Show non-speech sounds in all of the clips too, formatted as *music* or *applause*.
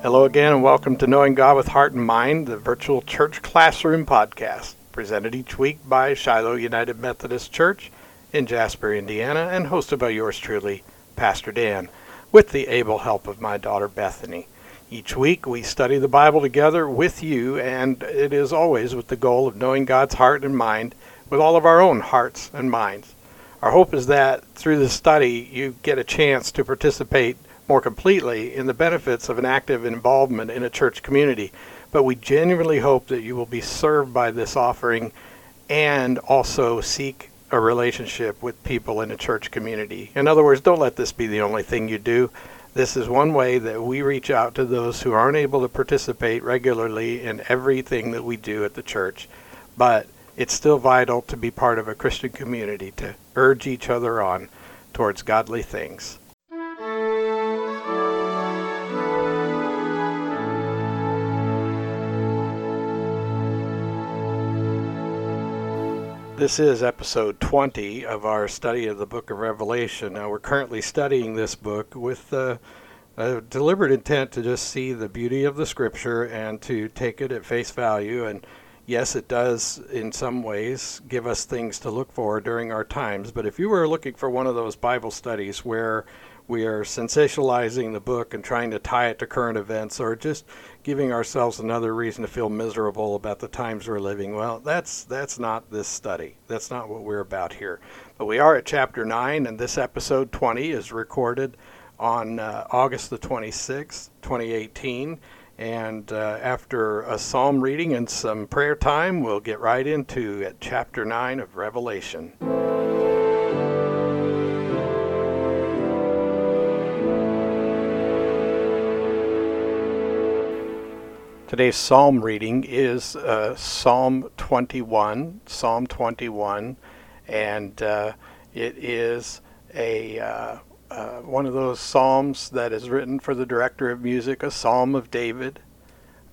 Hello again, and welcome to Knowing God with Heart and Mind, the virtual church classroom podcast, presented each week by Shiloh United Methodist Church in Jasper, Indiana, and hosted by yours truly, Pastor Dan, with the able help of my daughter Bethany. Each week we study the Bible together with you, and it is always with the goal of knowing God's heart and mind with all of our own hearts and minds. Our hope is that through this study you get a chance to participate more completely in the benefits of an active involvement in a church community. But we genuinely hope that you will be served by this offering and also seek a relationship with people in a church community. In other words, don't let this be the only thing you do. This is one way that we reach out to those who aren't able to participate regularly in everything that we do at the church. But it's still vital to be part of a Christian community to urge each other on towards godly things. This is episode 20 of our study of the book of Revelation. Now, we're currently studying this book with uh, a deliberate intent to just see the beauty of the scripture and to take it at face value. And yes, it does, in some ways, give us things to look for during our times. But if you were looking for one of those Bible studies where we are sensationalizing the book and trying to tie it to current events or just giving ourselves another reason to feel miserable about the times we're living. Well that's that's not this study. That's not what we're about here. But we are at chapter 9 and this episode 20 is recorded on uh, august the 26th 2018 and uh, after a psalm reading and some prayer time we'll get right into chapter 9 of revelation Today's psalm reading is uh, Psalm 21, Psalm 21, and uh, it is a uh, uh, one of those psalms that is written for the director of music, a psalm of David.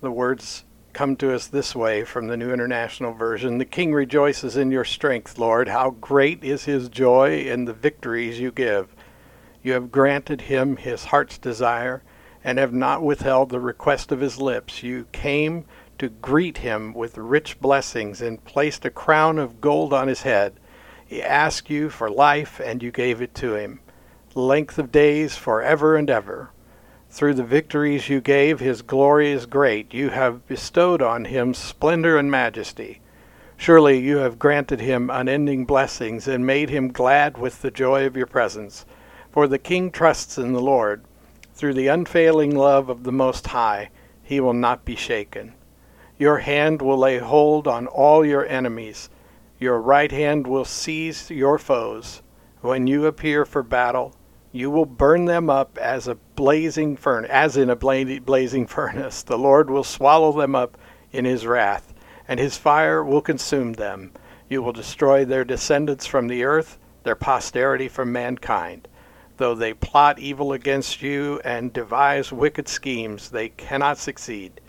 The words come to us this way from the New International Version: "The King rejoices in your strength, Lord. How great is his joy in the victories you give. You have granted him his heart's desire." And have not withheld the request of his lips. You came to greet him with rich blessings and placed a crown of gold on his head. He asked you for life, and you gave it to him. Length of days forever and ever. Through the victories you gave, his glory is great. You have bestowed on him splendor and majesty. Surely you have granted him unending blessings and made him glad with the joy of your presence. For the king trusts in the Lord. Through the unfailing love of the Most High, he will not be shaken. Your hand will lay hold on all your enemies. Your right hand will seize your foes. When you appear for battle, you will burn them up as a blazing furnace, as in a blazing *laughs* furnace. The Lord will swallow them up in his wrath, and his fire will consume them. You will destroy their descendants from the earth, their posterity from mankind. Though they plot evil against you and devise wicked schemes, they cannot succeed.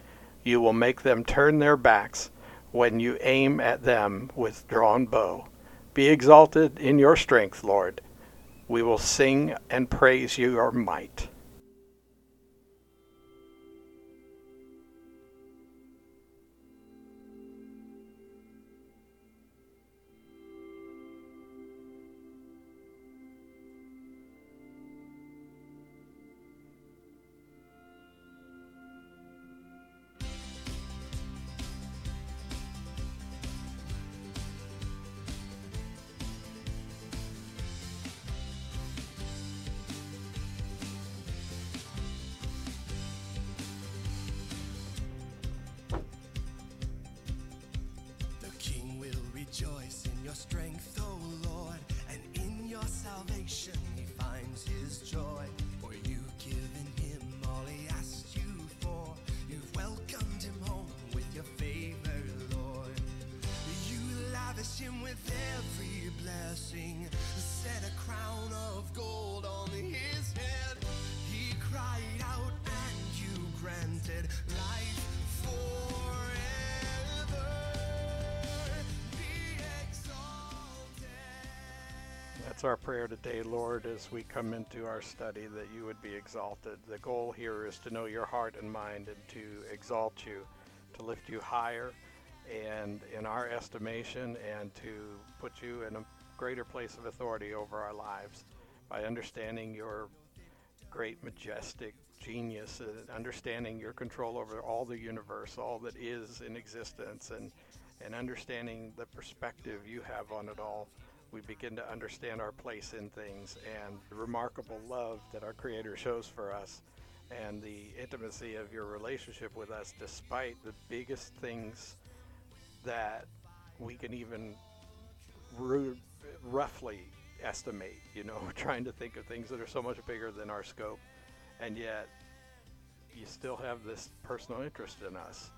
You will make them turn their backs when you aim at them with drawn bow. Be exalted in your strength, Lord. We will sing and praise your might. As we come into our study, that you would be exalted. The goal here is to know your heart and mind and to exalt you, to lift you higher and in our estimation and to put you in a greater place of authority over our lives by understanding your great, majestic genius, and understanding your control over all the universe, all that is in existence, and, and understanding the perspective you have on it all we begin to understand our place in things and the remarkable love that our Creator shows for us and the intimacy of your relationship with us, despite the biggest things that we can even roughly estimate. You know, *laughs* trying to think of things that are so much bigger than our scope, and yet you still have this personal interest in us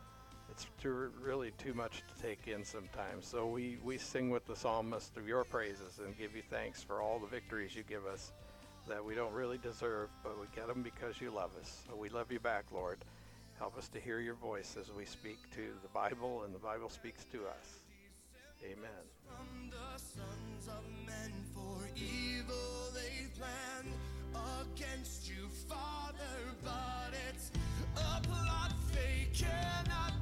it's too, really too much to take in sometimes. So we, we sing with the psalmist of your praises and give you thanks for all the victories you give us that we don't really deserve, but we get them because you love us. So we love you back, Lord. Help us to hear your voice as we speak to the Bible and the Bible speaks to us. Amen. From the sons of men for evil they planned against you, Father, but it's a plot they cannot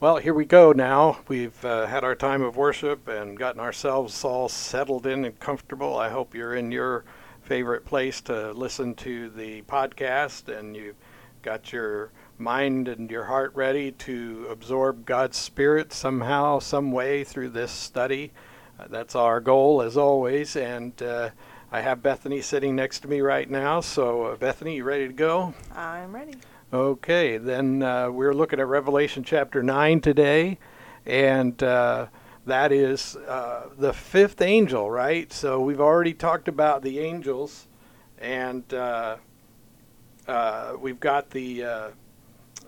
Well, here we go now. We've uh, had our time of worship and gotten ourselves all settled in and comfortable. I hope you're in your favorite place to listen to the podcast and you've got your mind and your heart ready to absorb God's Spirit somehow, some way through this study. Uh, that's our goal, as always. And uh, I have Bethany sitting next to me right now. So, uh, Bethany, you ready to go? I'm ready. Okay, then uh, we're looking at Revelation chapter 9 today, and uh, that is uh, the fifth angel, right? So we've already talked about the angels, and uh, uh, we've got the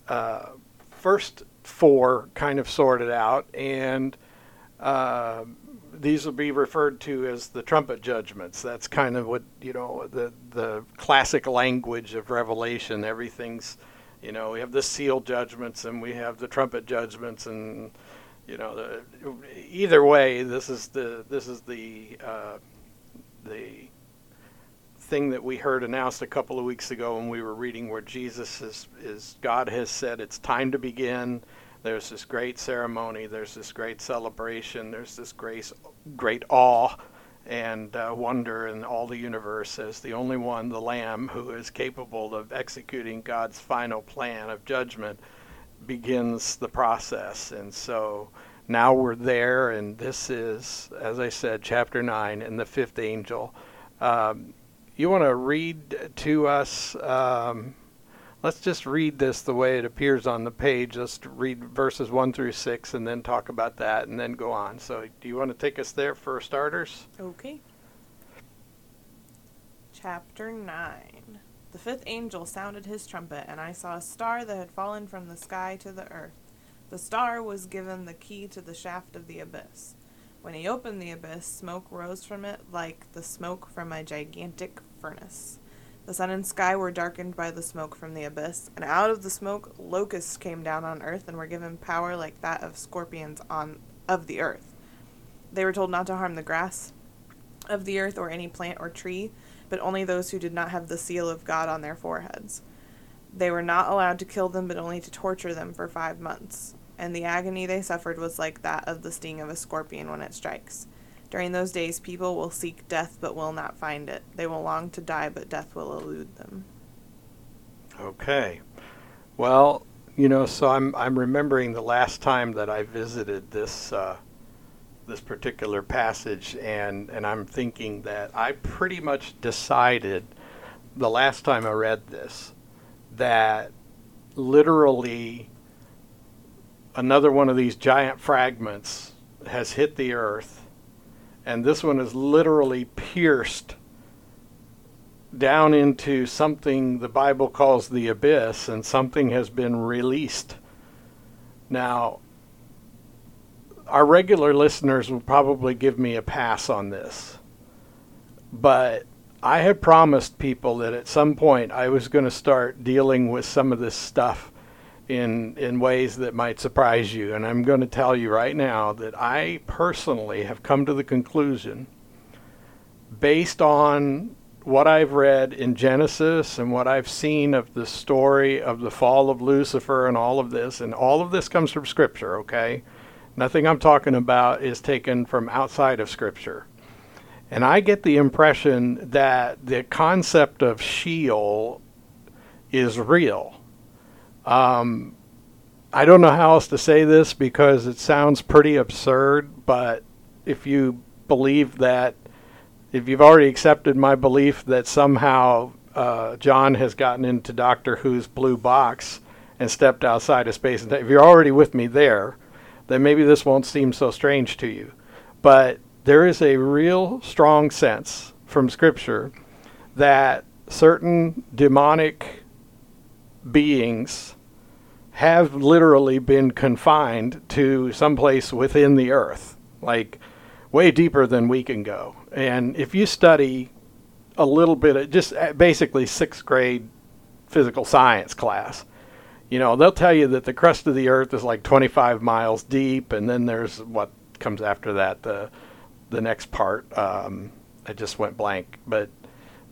uh, first four kind of sorted out, and these will be referred to as the trumpet judgments. That's kind of what you know the the classic language of Revelation. Everything's you know we have the seal judgments and we have the trumpet judgments and you know the, either way this is the this is the uh, the thing that we heard announced a couple of weeks ago when we were reading where Jesus is is God has said it's time to begin. There's this great ceremony. There's this great celebration. There's this great great awe and uh, wonder in all the universe as the only one, the Lamb, who is capable of executing God's final plan of judgment, begins the process. And so now we're there, and this is, as I said, chapter 9 and the fifth angel. Um, you want to read to us? Um, let's just read this the way it appears on the page. Let's read verses 1 through 6 and then talk about that and then go on. So, do you want to take us there for starters? Okay. Chapter 9 The fifth angel sounded his trumpet, and I saw a star that had fallen from the sky to the earth. The star was given the key to the shaft of the abyss. When he opened the abyss, smoke rose from it like the smoke from a gigantic furnace. The sun and sky were darkened by the smoke from the abyss, and out of the smoke locusts came down on earth and were given power like that of scorpions on of the earth. They were told not to harm the grass of the earth or any plant or tree, but only those who did not have the seal of God on their foreheads. They were not allowed to kill them, but only to torture them for five months. And the agony they suffered was like that of the sting of a scorpion when it strikes. During those days, people will seek death but will not find it. They will long to die, but death will elude them. Okay. Well, you know, so I'm I'm remembering the last time that I visited this uh, this particular passage, and and I'm thinking that I pretty much decided the last time I read this that literally another one of these giant fragments has hit the earth, and this one is literally pierced down into something the Bible calls the abyss, and something has been released. Now, our regular listeners will probably give me a pass on this, but I had promised people that at some point I was going to start dealing with some of this stuff in in ways that might surprise you. And I'm going to tell you right now that I personally have come to the conclusion based on what I've read in Genesis and what I've seen of the story of the fall of Lucifer and all of this and all of this comes from scripture okay? Nothing I'm talking about is taken from outside of scripture. And I get the impression that the concept of Sheol is real. Um, I don't know how else to say this because it sounds pretty absurd, but if you believe that, if you've already accepted my belief that somehow uh, John has gotten into Doctor Who's blue box and stepped outside of space and if you're already with me there, then maybe this won't seem so strange to you. But there is a real strong sense from Scripture that certain demonic beings have literally been confined to some place within the earth, like way deeper than we can go. And if you study a little bit of just uh, basically sixth grade physical science class, you know, they'll tell you that the crust of the earth is like 25 miles deep, and then there's what comes after that, the the next part. Um, I just went blank, but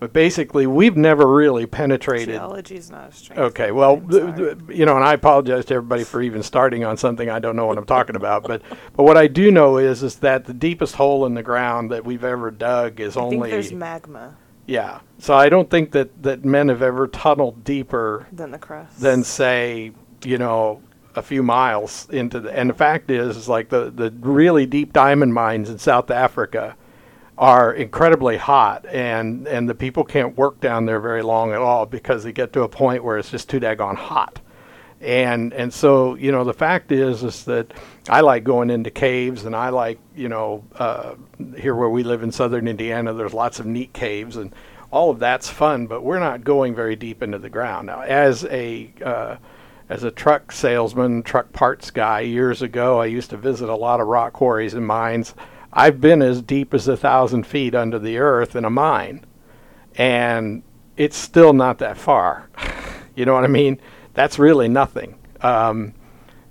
but basically, we've never really penetrated. Geology is not a strength. Okay, well, th- th- you know, and I apologize to everybody for even starting on something I don't know what I'm talking about. But but what I do know is is that the deepest hole in the ground that we've ever dug is I think only there's magma yeah. So I don't think that that men have ever tunneled deeper than the crust. than say you know a few miles into the and the fact is is like the the really deep diamond mines in South Africa are incredibly hot and and the people can't work down there very long at all because they get to a point where it's just too daggone hot. And and so you know the fact is is that I like going into caves and I like you know uh, here where we live in southern Indiana there's lots of neat caves and all of that's fun but we're not going very deep into the ground. Now as a uh, as a truck salesman truck parts guy years ago I used to visit a lot of rock quarries and mines I've been as deep as a thousand feet under the earth in a mine and it's still not that far *laughs* you know what I mean that's really nothing. Um,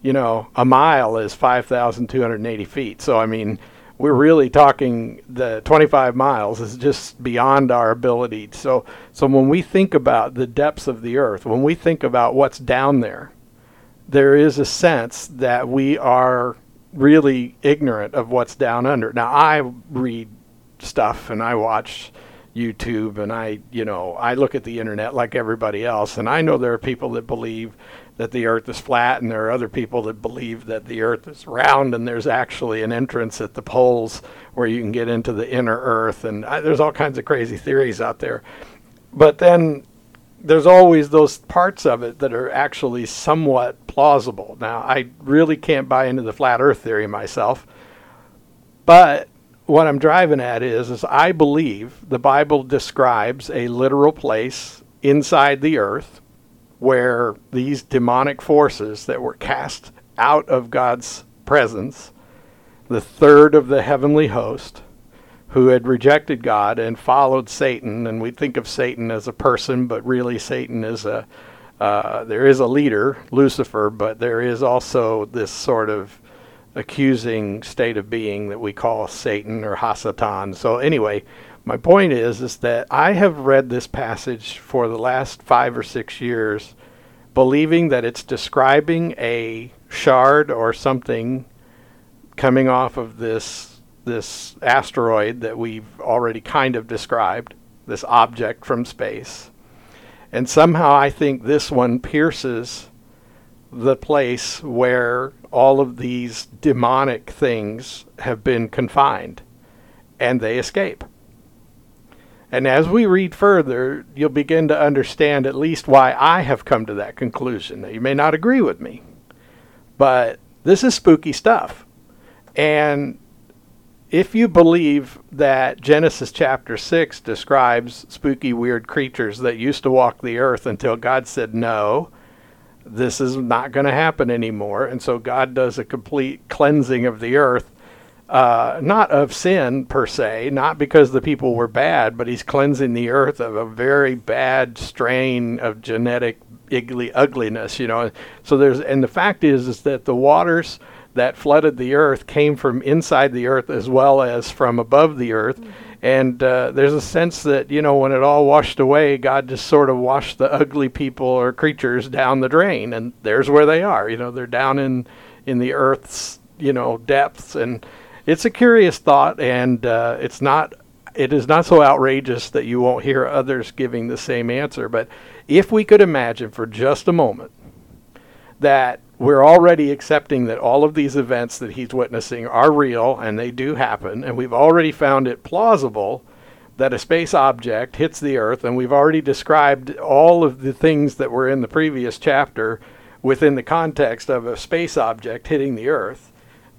you know, a mile is 5,280 feet. So, I mean, we're really talking the 25 miles is just beyond our ability. So, so when we think about the depths of the earth, when we think about what's down there, there is a sense that we are really ignorant of what's down under. Now, I read stuff and I watch YouTube and I, you know, I look at the internet like everybody else and I know there are people that believe that the earth is flat and there are other people that believe that the earth is round and there's actually an entrance at the poles where you can get into the inner earth and I, there's all kinds of crazy theories out there. But then there's always those parts of it that are actually somewhat plausible. Now, I really can't buy into the flat earth theory myself. But what I'm driving at is, is I believe the Bible describes a literal place inside the earth where these demonic forces that were cast out of God's presence, the third of the heavenly host, who had rejected God and followed Satan, and we think of Satan as a person, but really Satan is a uh, there is a leader, Lucifer, but there is also this sort of accusing state of being that we call Satan or Hasatan. So anyway, my point is is that I have read this passage for the last 5 or 6 years believing that it's describing a shard or something coming off of this this asteroid that we've already kind of described, this object from space. And somehow I think this one pierces the place where all of these demonic things have been confined and they escape. And as we read further, you'll begin to understand at least why I have come to that conclusion. Now, you may not agree with me, but this is spooky stuff. And if you believe that Genesis chapter 6 describes spooky, weird creatures that used to walk the earth until God said no, this is not going to happen anymore. And so God does a complete cleansing of the earth, uh, not of sin per se, not because the people were bad, but He's cleansing the earth of a very bad strain of genetic ugly, ugliness, you know. So there's, and the fact is, is that the waters that flooded the earth came from inside the earth as well as from above the earth. And uh, there's a sense that, you know, when it all washed away, God just sort of washed the ugly people or creatures down the drain. And there's where they are. You know, they're down in, in the earth's, you know, depths. And it's a curious thought. And uh, it's not, it is not so outrageous that you won't hear others giving the same answer. But if we could imagine for just a moment that we're already accepting that all of these events that he's witnessing are real and they do happen, and we've already found it plausible that a space object hits the Earth, and we've already described all of the things that were in the previous chapter within the context of a space object hitting the Earth,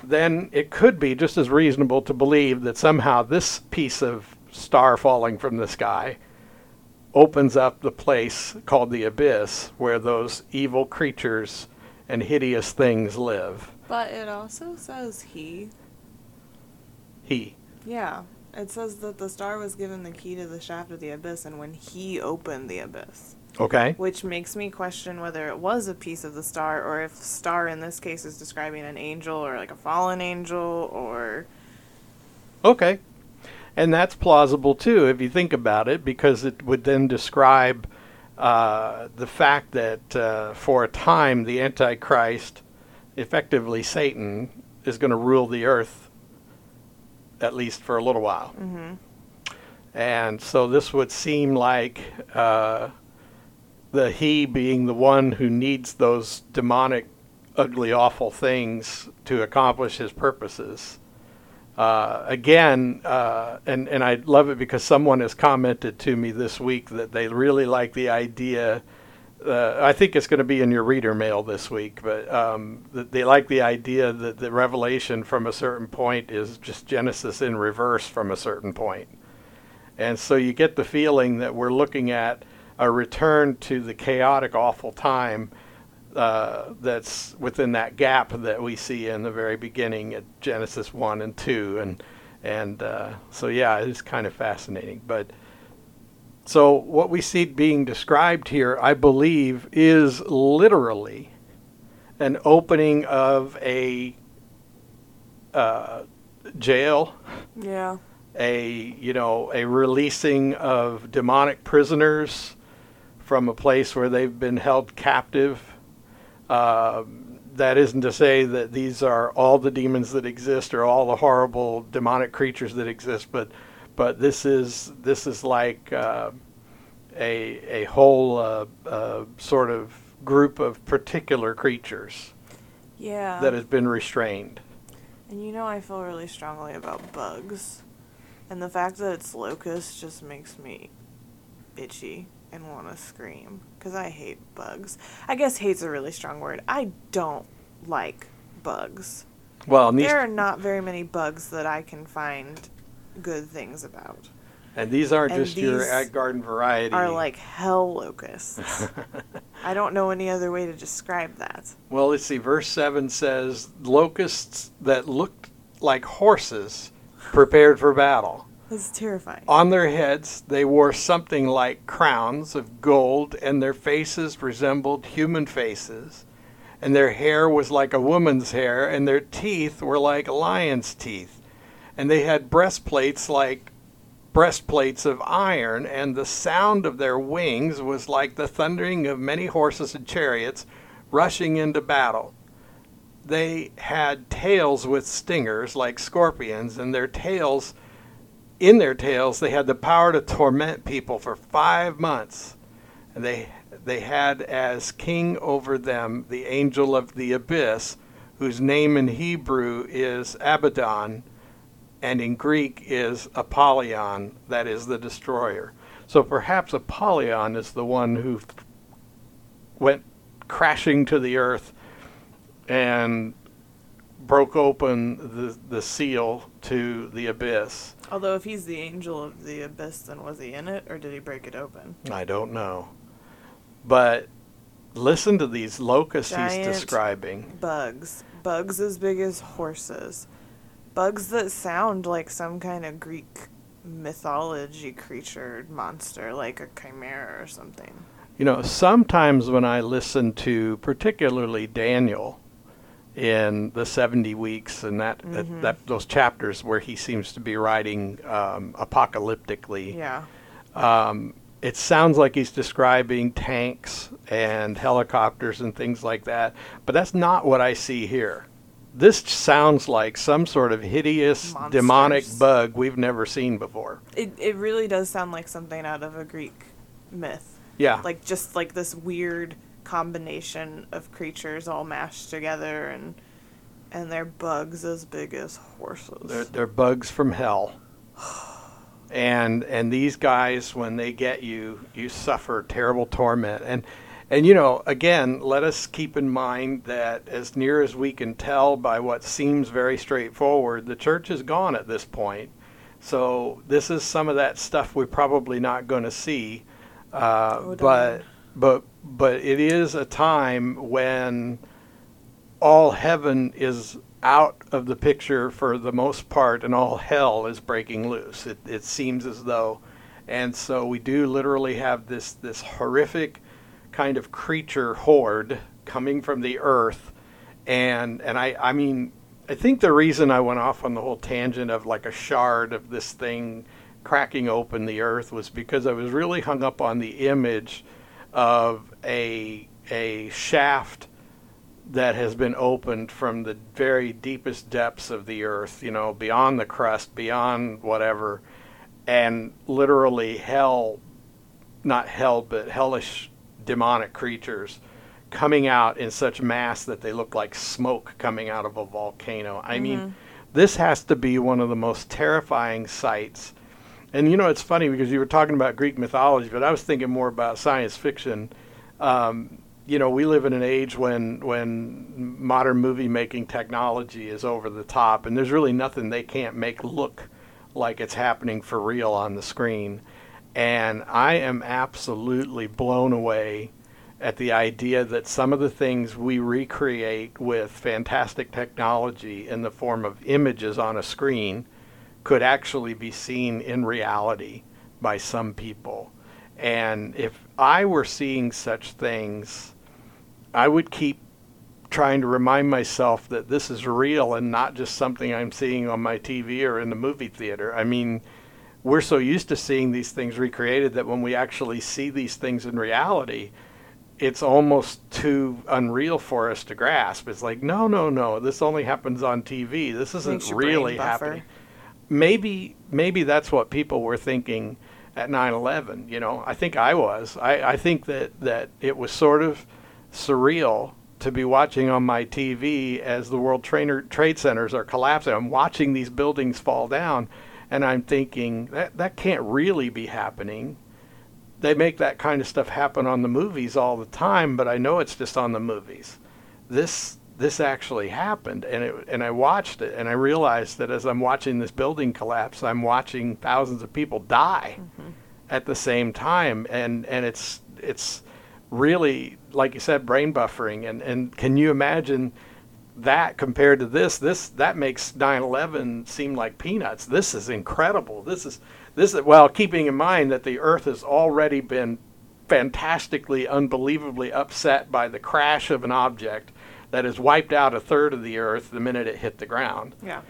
then it could be just as reasonable to believe that somehow this piece of star falling from the sky opens up the place called the abyss where those evil creatures and hideous things live. But it also says he. He. Yeah. It says that the star was given the key to the shaft of the abyss, and when he opened the abyss. Okay. Which makes me question whether it was a piece of the star, or if star in this case is describing an angel, or like a fallen angel, or. Okay. And that's plausible too, if you think about it, because it would then describe uh, the fact that uh, for a time the Antichrist, effectively Satan, is going to rule the earth, at least for a little while. Mm-hmm. And so this would seem like uh, the he being the one who needs those demonic, ugly, awful things to accomplish his purposes. Uh, again, uh, and and I love it because someone has commented to me this week that they really like the idea. Uh, I think it's going to be in your reader mail this week, but um, they like the idea that the revelation from a certain point is just Genesis in reverse from a certain point, and so you get the feeling that we're looking at a return to the chaotic, awful time uh, that's within that gap that we see in the very beginning at Genesis one and two, and and uh, so yeah, it's kind of fascinating. But so what we see being described here, I believe, is literally an opening of a uh, jail, Yeah. a you know a releasing of demonic prisoners from a place where they've been held captive um, that isn't to say that these are all the demons that exist or all the horrible demonic creatures that exist, but but this is this is like uh, a a whole uh, uh, sort of group of particular creatures Yeah. that has been restrained. And you know, I feel really strongly about bugs. And the fact that it's locusts just makes me itchy and want to scream. Because I hate bugs. I guess hate's a really strong word. I don't like bugs. Well, these There are not very many bugs that I can find good things about. and these aren't and just your these ag garden variety. Are like hell locusts. *laughs* I don't know any other way to describe that. Well, let's see. Verse 7 says, Locusts that looked like horses prepared for battle. This is terrifying. On their heads, they wore something like crowns of gold, and their faces resembled human faces. And their hair was like a woman's hair, and their teeth were like lion's teeth. And they had breastplates like breastplates of iron, and the sound of their wings was like the thundering of many horses and chariots rushing into battle. They had tails with stingers like scorpions, and their tails, in their tails, they had the power to torment people for five months. And they they had as king over them the angel of the abyss, whose name in Hebrew is Abaddon, and in Greek is Apollyon, that is the destroyer. So perhaps Apollyon is the one who went crashing to the earth and broke open the the seal to the abyss. Although if he's the angel of the abyss, then was he in it or did he break it open? I don't know. But listen to these locusts he's describing. Bugs. Bugs as big as horses. Bugs that sound like some kind of Greek mythology creature monster, like a chimera or something. You know, sometimes when I listen to particularly Daniel in the 70 weeks and that, that, that those chapters where he seems to be writing um, apocalyptically, Yeah. um, it sounds like he's describing tanks and helicopters and things like that, but that's not what I see here. This sounds like some sort of hideous demonic bug we've never seen before. It it really does sound like something out of a Greek myth. Yeah. Like just like this weird combination of creatures all mashed together and and they're bugs as big as horses. They're, they're bugs from hell. *sighs* And and these guys, when they get you, you suffer terrible torment. And and you know, again, let us keep in mind that as near as we can tell by what seems very straightforward, the church is gone at this point. So this is some of that stuff we're probably not going to see. Uh, Oh, but. But but it is a time when all heaven is out of the picture for the most part, and all hell is breaking loose. It, it seems as though, and so we do literally have this this horrific kind of creature horde coming from the earth, and and I I mean I think the reason I went off on the whole tangent of like a shard of this thing cracking open the earth was because I was really hung up on the image of a a shaft that has been opened from the very deepest depths of the earth, you know, beyond the crust, beyond whatever, and literally hell, not hell, but hellish demonic creatures coming out in such mass that they look like smoke coming out of a volcano. I mean, mm-hmm. this has to be one of the most terrifying sights. And you know, it's funny because you were talking about Greek mythology, but I was thinking more about science fiction. Um, you know, we live in an age when when modern movie making technology is over the top, and there's really nothing they can't make look like it's happening for real on the screen. And I am absolutely blown away at the idea that some of the things we recreate with fantastic technology in the form of images on a screen could actually be seen in reality by some people. And if I were seeing such things, I would keep trying to remind myself that this is real and not just something I'm seeing on my TV or in the movie theater. I mean, we're so used to seeing these things recreated that when we actually see these things in reality, it's almost too unreal for us to grasp. It's like, no, no, no, this only happens on TV. This isn't really happening. Maybe, maybe that's what people were thinking at 9/11. You know, I think I was. I, I think that that it was sort of surreal to be watching on my TV as the World Trainer, Trade Centers are collapsing. I'm watching these buildings fall down, and I'm thinking that that can't really be happening. They make that kind of stuff happen on the movies all the time, but I know it's just on the movies. This this actually happened, and it and I watched it, and I realized that as I'm watching this building collapse, I'm watching thousands of people die mm-hmm. at the same time, and and it's it's really like you said, brain buffering, and and can you imagine? that compared to this? This that makes 9/11 seem like peanuts. This is incredible. This is this is well keeping in mind that the earth has already been fantastically unbelievably upset by the crash of an object that has wiped out a third of the earth the minute it hit the ground Yeah.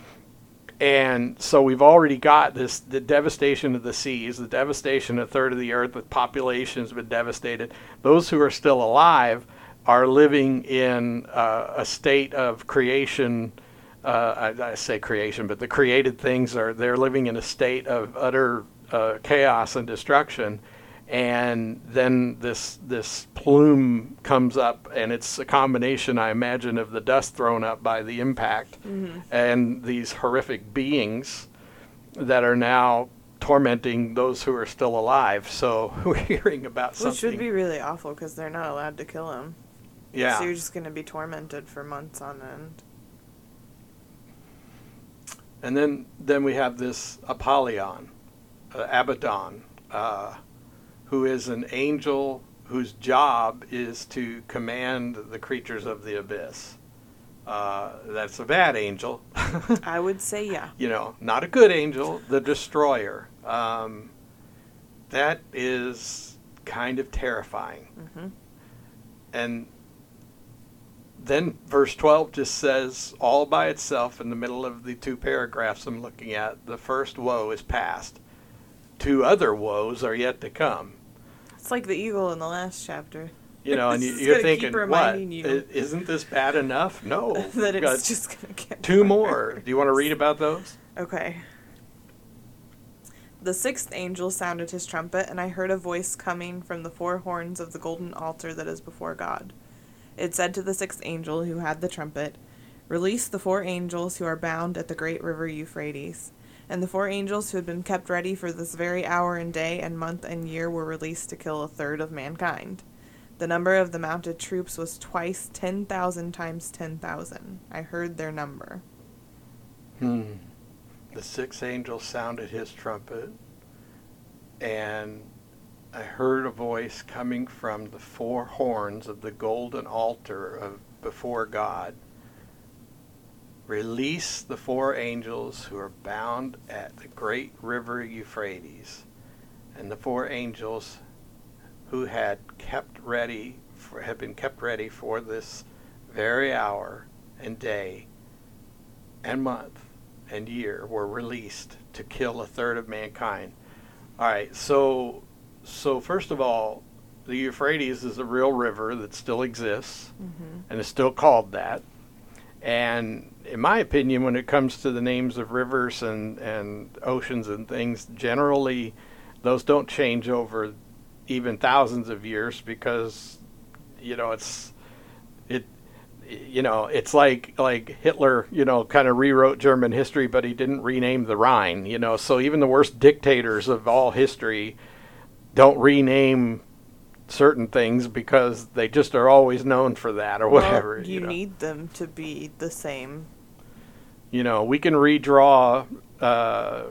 and so we've already got this the devastation of the seas, the devastation of a third of the earth, the population's been devastated. Those who are still alive are living in uh, a state of creation. Uh, I, I say creation, but the created things are they're living in a state of utter uh, chaos and destruction. And then this this plume comes up, and it's a combination, I imagine, of the dust thrown up by the impact and these horrific beings that are now tormenting those who are still alive. So *laughs* we're hearing about Which something. would be really awful because they're not allowed to kill them yeah. So you're just going to be tormented for months on end. And then, then we have this Apollyon, uh, Abaddon, uh, who is an angel whose job is to command the creatures of the abyss. Uh, that's a bad angel. *laughs* I would say yeah. you know, not a good angel, the destroyer. Um, that is kind of terrifying. hmm And then verse 12 just says, all by itself in the middle of the two paragraphs I'm looking at, the first woe is past. Two other woes are yet to come. It's like the eagle in the last chapter. You know, and *laughs* you, you're keep thinking, what? you. Isn't this bad enough? No. *laughs* that We've got it's just gonna get two more. Do you want to read about those? Okay. The sixth angel sounded his trumpet, and I heard a voice coming from the four horns of the golden altar that is before God. It said to the sixth angel who had the trumpet, Release the four angels who are bound at the great river Euphrates. And the four angels who had been kept ready for this very hour and day and month and year were released to kill a third of mankind. The number of the mounted troops was twice ten thousand times ten thousand. I heard their number. Hmm. The sixth angel sounded his trumpet, and I heard a voice coming from the four horns of the golden altar of before God. Release the four angels who are bound at the great river Euphrates, and the four angels who had kept ready for, had been kept ready for this very hour and day and month and year were released to kill a third of mankind. All right, so so first of all, the Euphrates is a real river that still exists Mm-hmm. and is still called that. And in my opinion, when it comes to the names of rivers and, and oceans and things, generally those don't change over even thousands of years because, you know, it's it you know, it's like like Hitler, you know, kind of rewrote German history, but he didn't rename the Rhine, you know. So even the worst dictators of all history don't rename certain things because they just are always known for that or whatever. Well, you, know. need them to be the same. You know, we can redraw uh,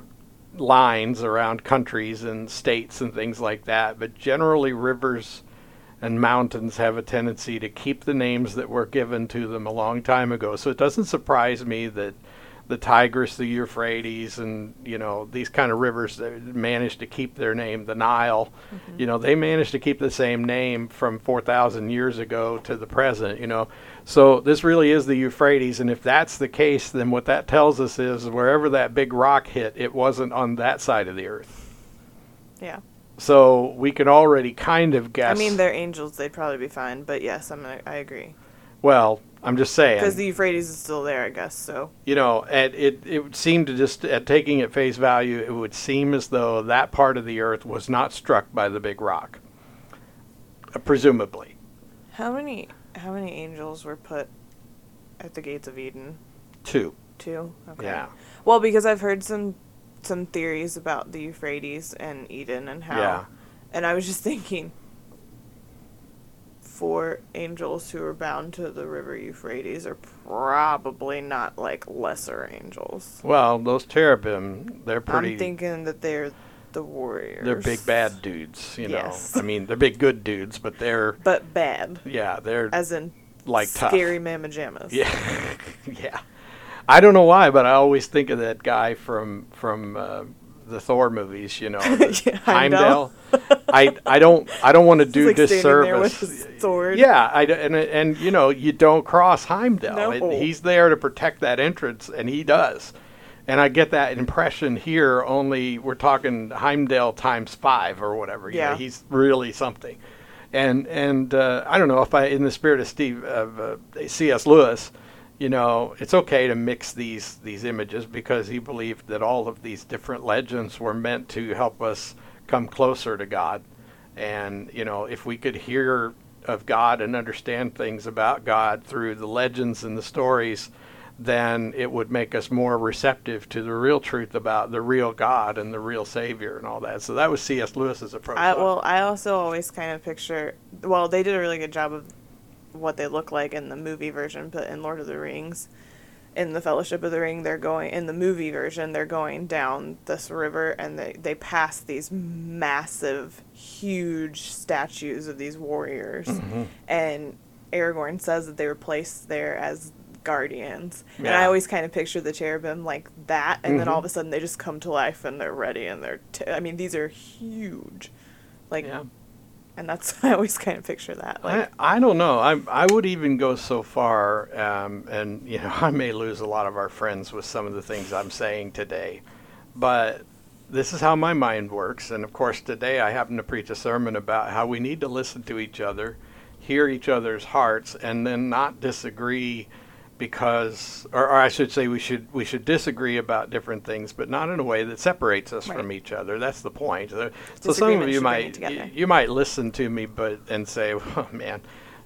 lines around countries and states and things like that, but generally rivers and mountains have a tendency to keep the names that were given to them a long time ago. So it doesn't surprise me that the Tigris, the Euphrates, and you know these kind of rivers that managed to keep their name. The Nile, mm-hmm. you know, they managed to keep the same name from 4,000 years ago to the present. You know, so this really is the Euphrates, and if that's the case, then what that tells us is wherever that big rock hit, it wasn't on that side of the earth. Yeah. So we can already kind of guess. I mean, they're angels. They'd probably be fine. But yes, I'm. I agree. well, I'm just saying. Because the Euphrates is still there, I guess. So you know, and it it would seem to just at taking at face value, it would seem as though that part of the earth was not struck by the big rock. Uh, presumably, how many how many angels were put at the gates of Eden? two. Two. Okay. Yeah. Well, because I've heard some some theories about the Euphrates and Eden and how, Yeah. and I was just *laughs* thinking. Four angels who are bound to the river Euphrates are probably not like lesser angels. Well, those cherubim, they're pretty. I'm thinking that they're the warriors. they're big bad dudes. You know, Yes. I mean, they're big good dudes, but they're but bad, yeah, they're as in like tough. scary mamma jammas. Yeah, *laughs* yeah. I don't know why, but I always think of that guy from from uh, the Thor movies. You know, *laughs* Yeah, Heimdall. *laughs* I I don't I don't want to do like disservice. there with his sword. Yeah, I and and you know you don't cross Heimdall. No. It- he's there to protect that entrance, and he does. And I get that impression here. Only we're talking Heimdall times five or whatever. You know, Yeah. he's really something. And and uh, I don't know if I, in the spirit of Steve of uh, C.S. Lewis, you know, it's okay to mix these these images because he believed that all of these different legends were meant to help us come closer to God. And you know, if we could hear of God and understand things about God through the legends and the stories, then it would make us more receptive to the real truth about the real God and the real Savior and all that. So that was C.S. Lewis's approach. I, well, I also always kind of picture. Well, they did a really good job of what they look like in the movie version, but in Lord of the Rings, in the Fellowship of the Ring, they're going in the movie version. They're going down this river, and they they pass these massive, huge statues of these warriors, Mm-hmm. and Aragorn says that they were placed there as guardians. And I always kind of picture the cherubim like that, and then Mhm. all of a sudden they just come to life and they're ready and they're. T- I mean, these are huge, like, Yeah. And that's *laughs* I always kind of picture that. Like, I, I don't know. I I would even go so far, um, and *laughs* you know, I may lose a lot of our friends with some of the things I'm saying today, but this is how my mind works. And of course, today I happen to preach a sermon about how we need to listen to each other, hear each other's hearts, and then not disagree because or, or I should say we should we should disagree about different things but not in a way that separates us from each other. That's the point. So some of you should bring it might y- you might listen to me but and say *laughs* oh man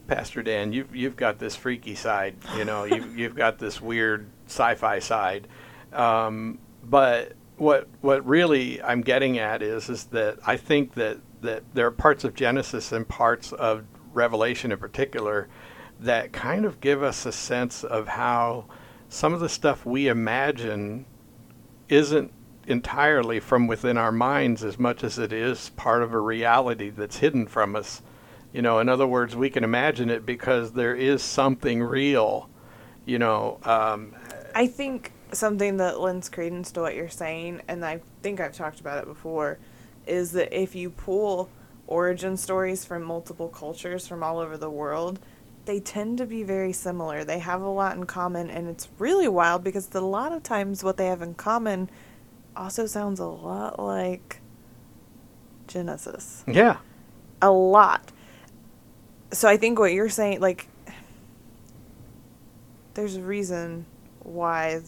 Pastor Dan you you've got this freaky side you know you *laughs* you've got this weird sci-fi side. Um, but what what really I'm getting at is is that I think that that there are parts of Genesis and parts of Revelation in particular that kind of give us a sense of how some of the stuff we imagine isn't entirely from within our minds as much as it is part of a reality that's hidden from us. You know, in other words, we can imagine it because there is something real. You know, um, I think something that lends credence to what you're saying, and I think I've talked about it before, is that if you pull origin stories from multiple cultures from all over the world, they tend to be very similar. They have a lot in common, and it's really wild because a lot of times what they have in common also sounds a lot like Genesis. yeah, A lot. So I think what you're saying, like, there's a reason why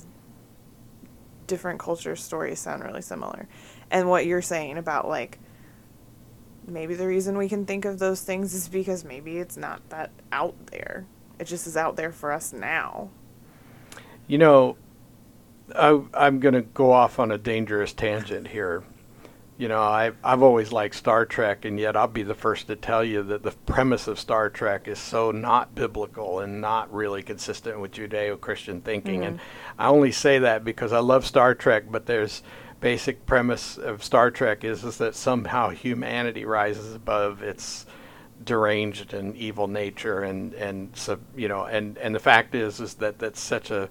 different culture stories sound really similar. And what you're saying about, like, maybe the reason we can think of those things is because maybe it's not that out there. It just is out there for us now. You know, I, I'm going to go off on a dangerous tangent here. You know, I, I've always liked Star Trek, and yet I'll be the first to tell you that the premise of Star Trek is so not biblical and not really consistent with Judeo Christian thinking. And mm-hmm. I only say that because I love Star Trek, but there's basic premise of Star Trek is, is that somehow humanity rises above its deranged and evil nature and and so you know and and the fact is is that that's such a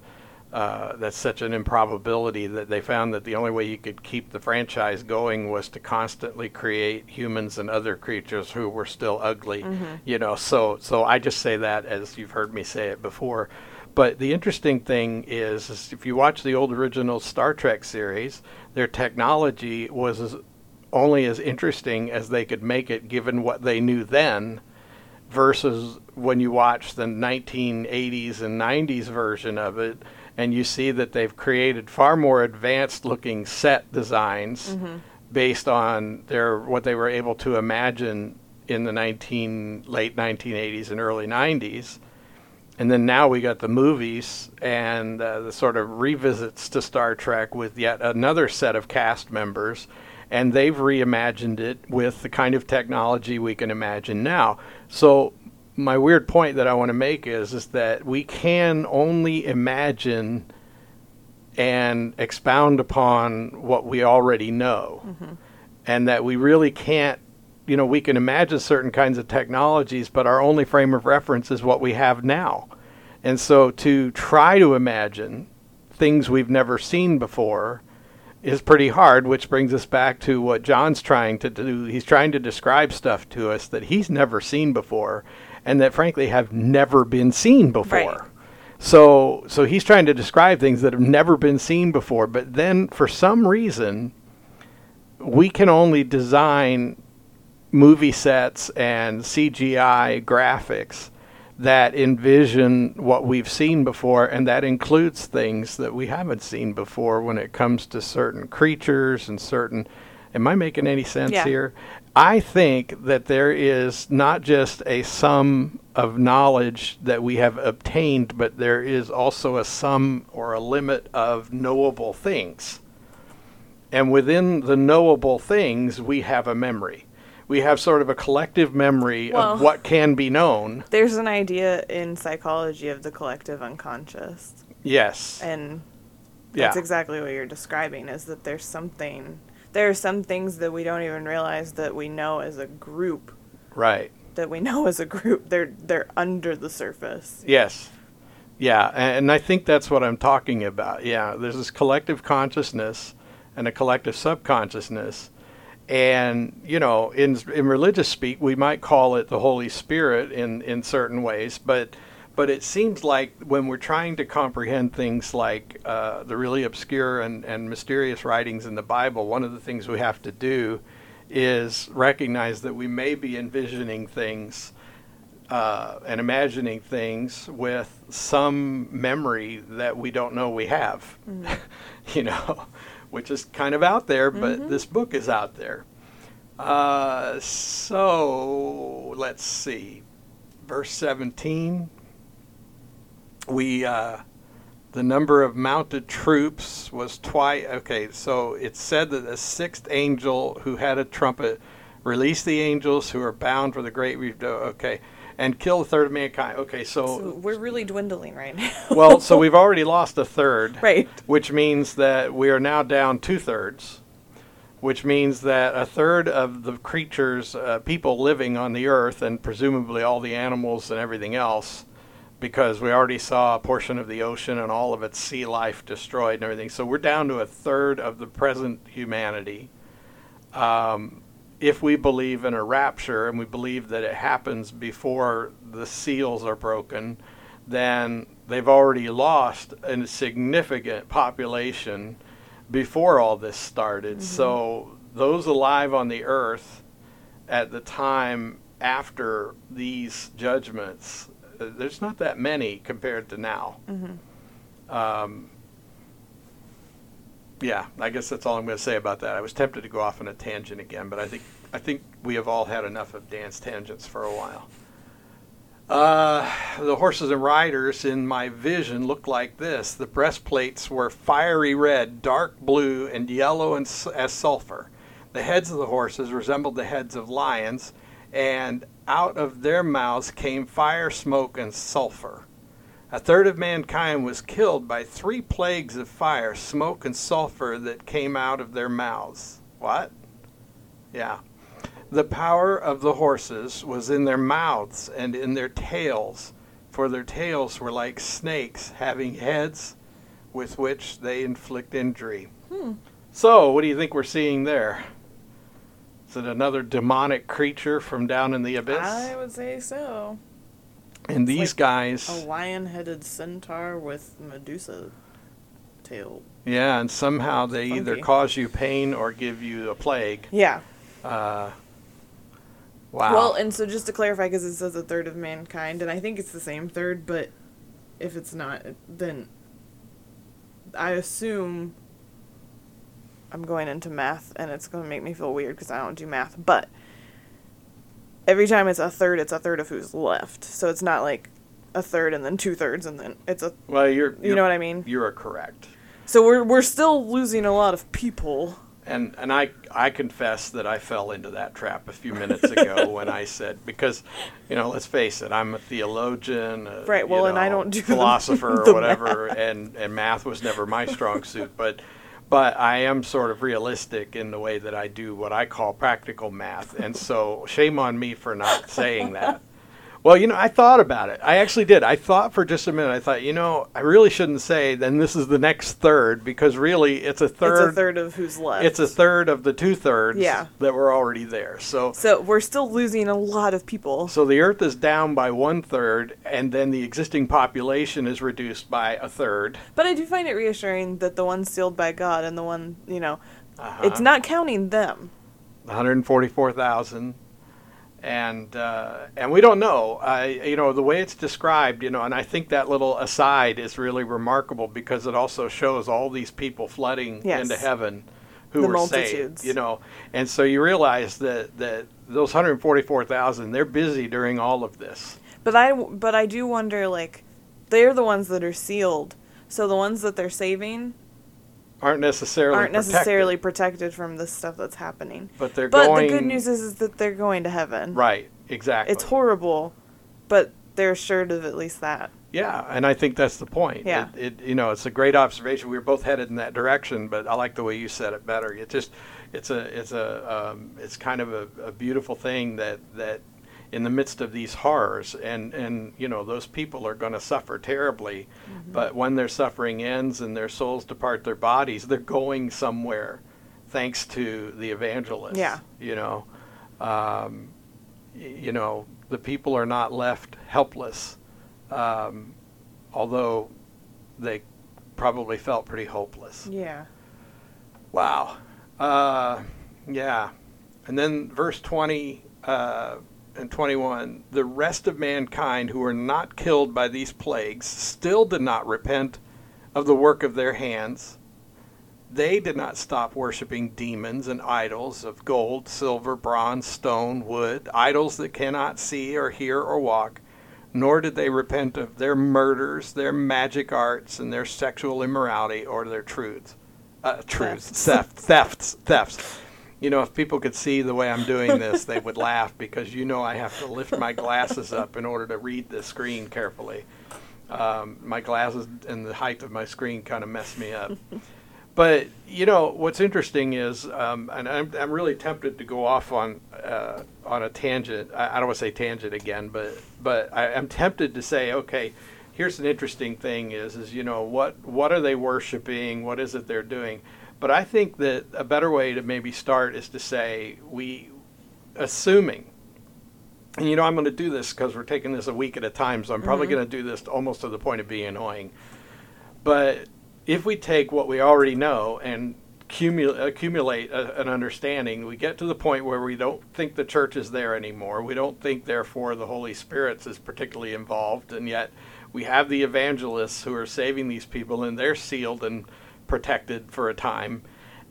uh, that's such an improbability that they found that the only way you could keep the franchise going was to constantly create humans and other creatures who were still ugly you know. So so I just say that as you've heard me say it before but the interesting thing is, is if you watch the old original Star Trek series their technology was as only as interesting as they could make it given what they knew then versus when you watch the 1980s and 90s version of it and you see that they've created far more advanced looking set designs mm-hmm. based on their what they were able to imagine in the 19 late 1980s and early 90s and then now we got the movies and uh, the sort of revisits to Star Trek with yet another set of cast members, and they've reimagined it with the kind of technology we can imagine now. So my weird point that I want to make is is that we can only imagine and expound upon what we already know, and that we really can't you know, we can imagine certain kinds of technologies, but our only frame of reference is what we have now. And so to try to imagine things we've never seen before is pretty hard, which brings us back to what John's trying to do. He's trying to describe stuff to us that he's never seen before and that frankly have never been seen before. Right. So so he's trying to describe things that have never been seen before, but then for some reason we can only design movie sets and CGI graphics that envision what we've seen before, and that includes things that we haven't seen before when it comes to certain creatures and certain. Am I making any sense Yeah. here? I think that there is not just a sum of knowledge that we have obtained, but there is also a sum or a limit of knowable things. And within the knowable things, we have a memory. We have sort of a collective memory Well- of what can be known. There's an idea in psychology of the collective unconscious. Yes. And yeah. that's exactly what you're describing is that there's something there are some things that we don't even realize that we know as a group right. that we know as a group they're they're under the surface Yes. Yeah, and I think that's what I'm talking about. Yeah, there's this collective consciousness and a collective subconsciousness. And, you know, in in religious speak, we might call it the Holy Spirit in in certain ways, but but it seems like when we're trying to comprehend things like uh, the really obscure and, and mysterious writings in the Bible, one of the things we have to do is recognize that we may be envisioning things uh, and imagining things with some memory that we don't know we have, *laughs* you know, which is kind of out there, but this book is out there. Uh, so let's see, verse 17. We, uh, the number of mounted troops was twice. Okay, so it said that the sixth angel who had a trumpet released the angels who are bound for the great. Re- okay, and kill a third of mankind. Okay, so so we're really dwindling right now well, so *laughs* we've already lost a third, right which means that we are now down two thirds, which means that a third of the creatures, uh, people living on the earth, and presumably all the animals and everything else, because we already saw a portion of the ocean and all of its sea life destroyed and everything. So we're down to a third of the present humanity. Um, if we believe in a rapture and we believe that it happens before the seals are broken, then they've already lost a significant population before all this started. So those alive on the earth at the time after these judgments, uh, there's not that many compared to now. Um, yeah, I guess that's all I'm going to say about that. I was tempted to go off on a tangent again, but I think I think we have all had enough of Dan's tangents for a while. Uh, the horses and riders in my vision looked like this. The breastplates were fiery red, dark blue, and yellow and as sulfur. The heads of the horses resembled the heads of lions, and out of their mouths came fire, smoke, and sulfur. A third of mankind was killed by three plagues of fire, smoke, and sulfur that came out of their mouths. What? Yeah. The power of the horses was in their mouths and in their tails, for their tails were like snakes, having heads with which they inflict injury. Hmm. So, what do you think we're seeing there? Is it another demonic creature from down in the abyss? i would say so and these like guys. a lion-headed centaur with medusa tail Yeah, and somehow they either cause you pain or give you a plague. yeah Uh, wow. Well, and so just to clarify, because it says a third of mankind, and I think it's the same third, but if it's not, then I assume I'm going into math, and it's going to make me feel weird because I don't do math. But every time it's a third, it's a third of who's left. So it's not like a third and then two thirds, and then it's a. well, you're, You you're- know what I mean? You are correct. So we're we're still losing a lot of people. And and I I confess that I fell into that trap a few minutes ago *laughs* when I said because, you know, let's face it, I'm a theologian, a, Right, you well, and I don't do philosopher *laughs* the or whatever, and and math was never my strong suit, but. But I am sort of realistic in the way that I do what I call practical math, and so shame on me for not saying that. Well, you know, I thought about it. I actually did. I thought for just a minute. I thought, you know, I really shouldn't say. Then this is the next third because really, it's a third. it's a third of who's left. It's a third of the two thirds Yeah. that were already there. So, so we're still losing a lot of people. so the Earth is down by one third, and then the existing population is reduced by a third. But I do find it reassuring that the one sealed by God and the one, you know, Uh-huh. it's not counting them. 144,000. And uh, and we don't know, I you know the way it's described, you know, and I think that little aside is really remarkable because it also shows all these people flooding Yes. into heaven, who The were multitudes. saved, you know, and so you realize that that those 144,000 they're busy during all of this. But I but I do wonder like they're the ones that are sealed. So the ones that they're saving aren't necessarily aren't protected, necessarily protected from the stuff that's happening. but they're But going the good news is, is that they're going to heaven. right exactly It's horrible, but they're assured of at least that. Yeah, and I think that's the point. Yeah. It, it you know, it's a great observation. We were both headed in that direction, but I like the way you said it better. It just it's a it's a um, it's kind of a, a beautiful thing that that in the midst of these horrors and and you know those people are going to suffer terribly but when their suffering ends and their souls depart their bodies they're going somewhere thanks to the evangelists Yeah. you know um, you know the people are not left helpless um, although they probably felt pretty hopeless Yeah. Wow. Uh, yeah. And then verse 20 uh, and 21 the rest of mankind who were not killed by these plagues still did not repent of the work of their hands. They did not stop worshiping demons and idols of gold, silver, bronze, stone, wood, idols that cannot see or hear or walk, nor did they repent of their murders, their magic arts, and their sexual immorality or their truths uh, truths, theft, thefts, thefts. You know, if people could see the way I'm doing this, they would laugh because you know I have to lift my glasses up in order to read the screen carefully. Um, my glasses and the height of my screen kind of mess me up. But you know what's interesting is, um, and I'm, I'm really tempted to go off on uh, on a tangent. I, I don't want to say tangent again, but but I, I'm tempted to say, okay, here's an interesting thing: is is you know what what are they worshiping? What is it they're doing? But I think that a better way to maybe start is to say we, assuming, and you know I'm going to do this because we're taking this a week at a time, so I'm probably mm-hmm. going to do this almost to the point of being annoying. But if we take what we already know and cumul- accumulate a, an understanding, we get to the point where we don't think the church is there anymore. We don't think, therefore, the Holy Spirit is particularly involved, and yet we have the evangelists who are saving these people, and they're sealed and protected for a time.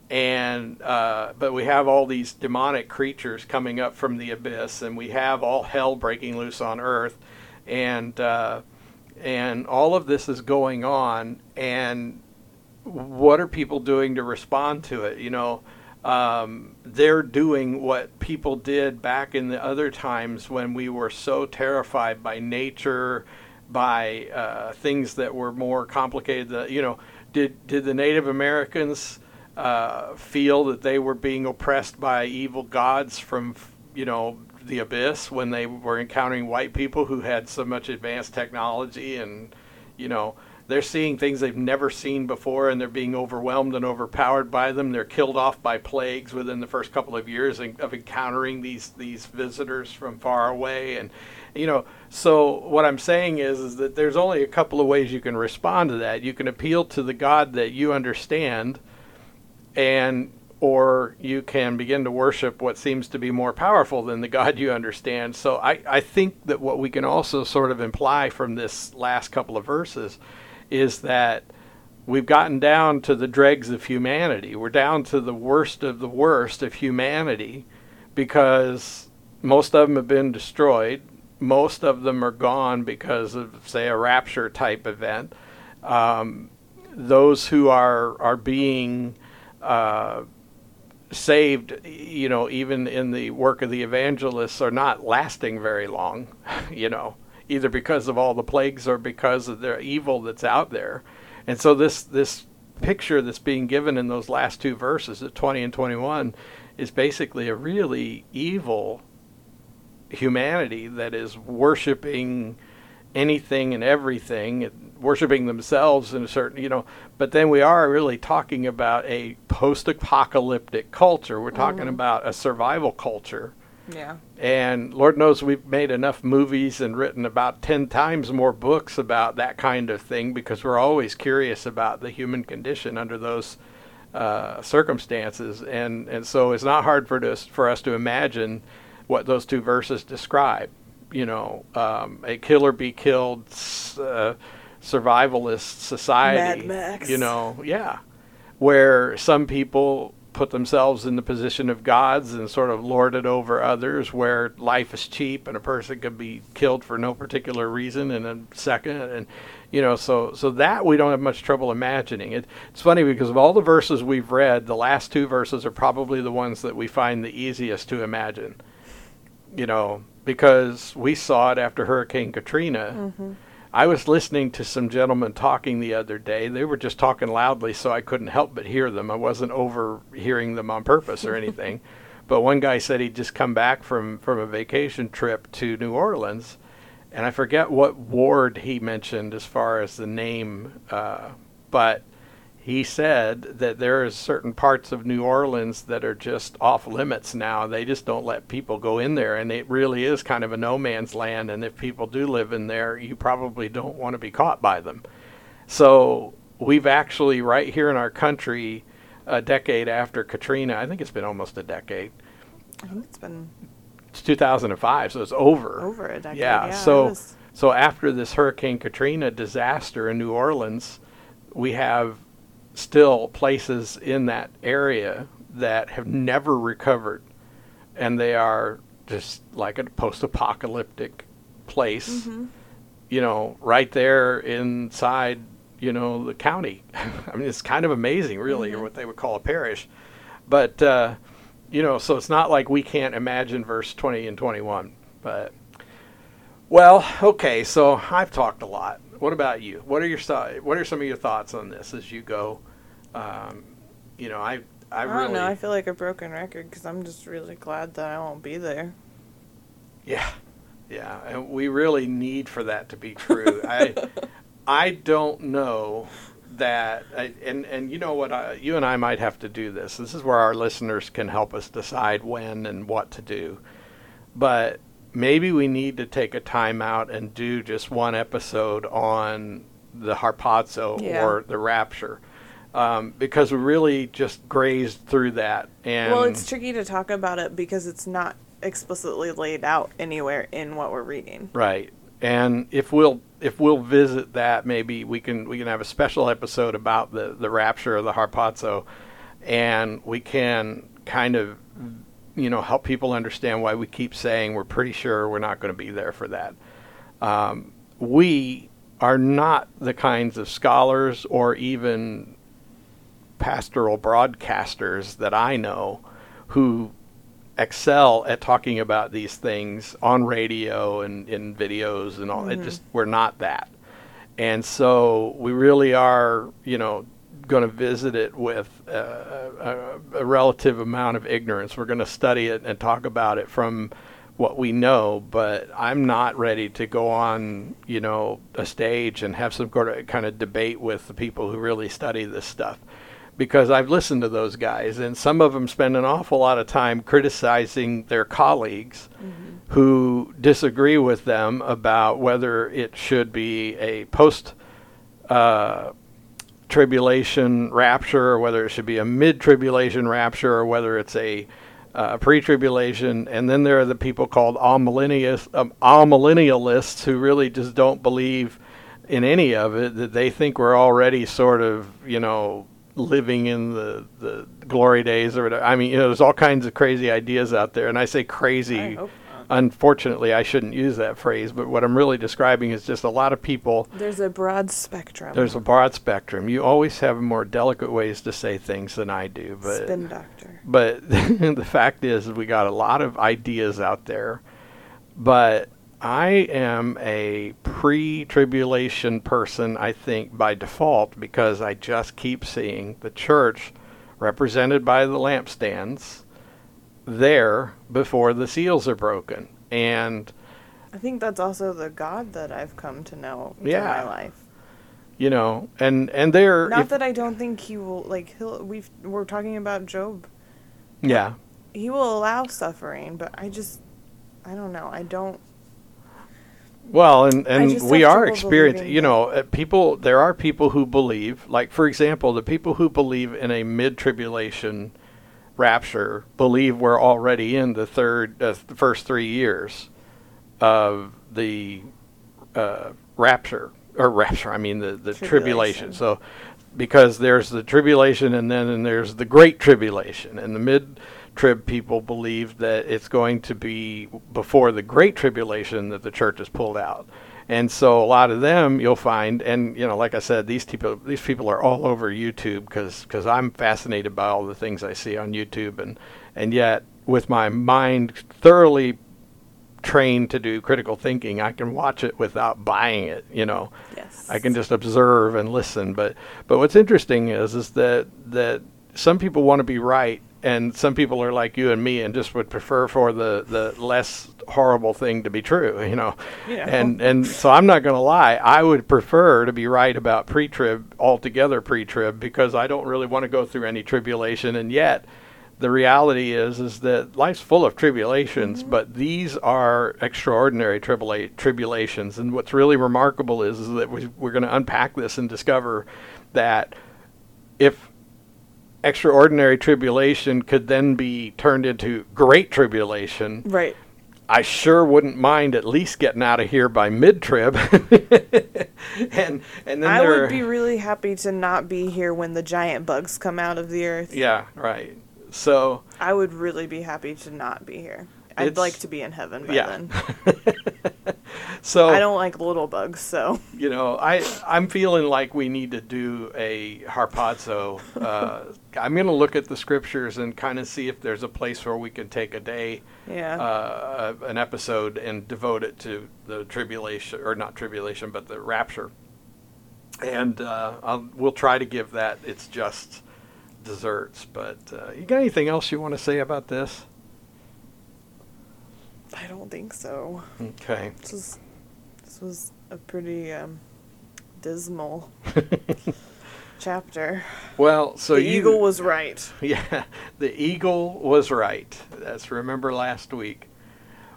And uh, but we have all these demonic creatures coming up from the abyss, and we have all hell breaking loose on earth, and uh, and all of this is going on and what are people doing to respond to it you know um, they're doing what people did back in the other times when we were so terrified by nature by uh, things that were more complicated that you know did did the native americans uh, feel that they were being oppressed by evil gods from you know the abyss when they were encountering white people who had so much advanced technology and you know they're seeing things they've never seen before and they're being overwhelmed and overpowered by them. They're killed off by plagues within the first couple of years of encountering these these visitors from far away. And you know so what i'm saying is is that there's only a couple of ways you can respond to that you can appeal to the god that you understand and or you can begin to worship what seems to be more powerful than the God you understand. So I, I think that what we can also sort of imply from this last couple of verses is that we've gotten down to the dregs of humanity. We're down to the worst of the worst of humanity because most of them have been destroyed. Most of them are gone because of, say, a rapture type event. Um, those who are are being uh, saved, you know, even in the work of the evangelists, are not lasting very long, *laughs* you know, either because of all the plagues or because of the evil that's out there. And so this this picture that's being given in those last two verses, at 20 and 21, is basically a really evil humanity that is worshiping anything and everything, worshiping themselves in a certain, you know. But then we are really talking about a post-apocalyptic culture. We're talking about a survival culture, Yeah. and Lord knows we've made enough movies and written about ten times more books about that kind of thing because we're always curious about the human condition under those uh, circumstances, and and so it's not hard for us for us to imagine what those two verses describe. You know, um, a kill or be killed uh, survivalist society. Mad Max. You know, yeah, where some people put themselves in the position of gods and sort of lord it over others, where life is cheap and a person could be killed for no particular reason in a second, and you know, so so that we don't have much trouble imagining. It, it's funny because of all the verses we've read, the last two verses are probably the ones that we find the easiest to imagine. You know, because we saw it after Hurricane Katrina. I was listening to some gentlemen talking the other day. They were just talking loudly, so I couldn't help but hear them. I wasn't overhearing them on purpose or anything. *laughs* but one guy said he'd just come back from, from a vacation trip to New Orleans, and I forget what ward he mentioned as far as the name, uh, but he said that there are certain parts of New Orleans that are just off limits now. They just don't let people go in there, and it really is kind of a no man's land. And if people do live in there, you probably don't want to be caught by them. So we've actually, right here in our country, a decade after Katrina, I think it's been almost a decade. I think it's been It's 2005, so it's over. over a decade. Yeah. it so so after this Hurricane Katrina disaster in New Orleans, we have still places in that area that have never recovered, and they are just like a post-apocalyptic place. Mm-hmm. You know, right there inside. You know the county. *laughs* I mean, it's kind of amazing, really, or Mhm. what they would call a parish. But uh, you know, so it's not like we can't imagine verse 20 and 21. But well, okay, so I've talked a lot. What about you? What are your what are some of your thoughts on this as you go? Um, you know, I I, I, really don't know. I feel like a broken record because I'm just really glad that I won't be there. yeah, yeah, and we really need for that to be *laughs* true. I I don't know that, I, and and you know what? I, you and I might have to do this. This is where our listeners can help us decide when and what to do. But maybe we need to take a time out and do just one episode on the harpazo Yeah. or the rapture. Um, because we really just grazed through that, and well, it's tricky to talk about it because it's not explicitly laid out anywhere in what we're reading. Right. And if we'll if we'll visit that, maybe we can we can have a special episode about the the rapture of the harpazo, and we can kind of you know help people understand why we keep saying we're pretty sure we're not going to be there for that. Um, we are not the kinds of scholars or even pastoral broadcasters that I know who excel at talking about these things on radio and in videos and all. It just we're not that, and so we really are, you know, going to visit it with uh, a, a relative amount of ignorance. We're going to study it and talk about it from what we know, but I'm not ready to go on, you know, a stage and have some kind of, debate with the people who really study this stuff because I've listened to those guys, and some of them spend an awful lot of time criticizing their colleagues who disagree with them about whether it should be a post uh, tribulation rapture or whether it should be a mid tribulation rapture or whether it's a uh, pre-tribulation, and then there are the people called amillennialists, um, all who really just don't believe in any of it. That they think we're already sort of, you know, living in the the glory days or whatever. I mean, you know, there's all kinds of crazy ideas out there, and I say crazy. I Unfortunately, I shouldn't use that phrase, but what I'm really describing is just a lot of people There's a broad spectrum. there's a broad spectrum. You always have more delicate ways to say things than I do, but spin doctor. but *laughs* the fact is, we got a lot of ideas out there. But I am a pre-tribulation person, I think, by default, because I just keep seeing the church represented by the lampstands there before the seals are broken, and I think that's also the God that I've come to know in Yeah. my life. you know, and and they're Not if- that I don't think he will like he'll we've we're talking about Job. yeah. He will allow suffering, but I just I don't know. I don't Well, and, and we are experiencing, you know, uh, people, there are people who believe, like, for example, the people who believe in a mid tribulation rapture believe we're already in the third, uh, the first three years of the uh, rapture, or rapture, I mean, the, the tribulation. Tribulation. So, because there's the tribulation and then and there's the great tribulation, and the mid trib people believe that it's going to be before the great tribulation that the church is pulled out. And so a lot of them you'll find, and you know, like I said, these people these people are all over YouTube because I'm fascinated by all the things I see on YouTube, and and yet with my mind thoroughly trained to do critical thinking, I can watch it without buying it. You know, Yes. I can just observe and listen. But but what's interesting is is that that some people want to be right, and some people are like you and me, and just would prefer for the the less horrible thing to be true. *laughs* You know, Yeah. and and so I'm not going to lie. I would prefer to be right about pre-trib altogether, pre-trib, because I don't really want to go through any tribulation, and yet. The reality is, is that life's full of tribulations, mm-hmm. but these are extraordinary tribula- tribulations. And what's really remarkable is, is that we, we're going to unpack this and discover that if extraordinary tribulation could then be turned into great tribulation, Right. I sure wouldn't mind at least getting out of here by mid trib. *laughs* and and then I there would be really happy to not be here when the giant bugs come out of the earth. yeah, right. So I would really be happy to not be here. I'd It's- like to be in heaven by yeah. then. *laughs* so I don't like little bugs, so you know, I I'm feeling like we need to do a harpazo. Uh, I'm going to look at the scriptures and kind of see if there's a place where we can take a day, yeah. uh, an episode, and devote it to the tribulation, or not tribulation, but the rapture. And uh, I'll, we'll try to give that its just desserts. But uh, you got anything else you want to say about this? I don't think so. Okay. This was this was a pretty um, dismal *laughs* chapter. Well, so the you, eagle was right. *laughs* Yeah, the eagle was right. That's remember last week.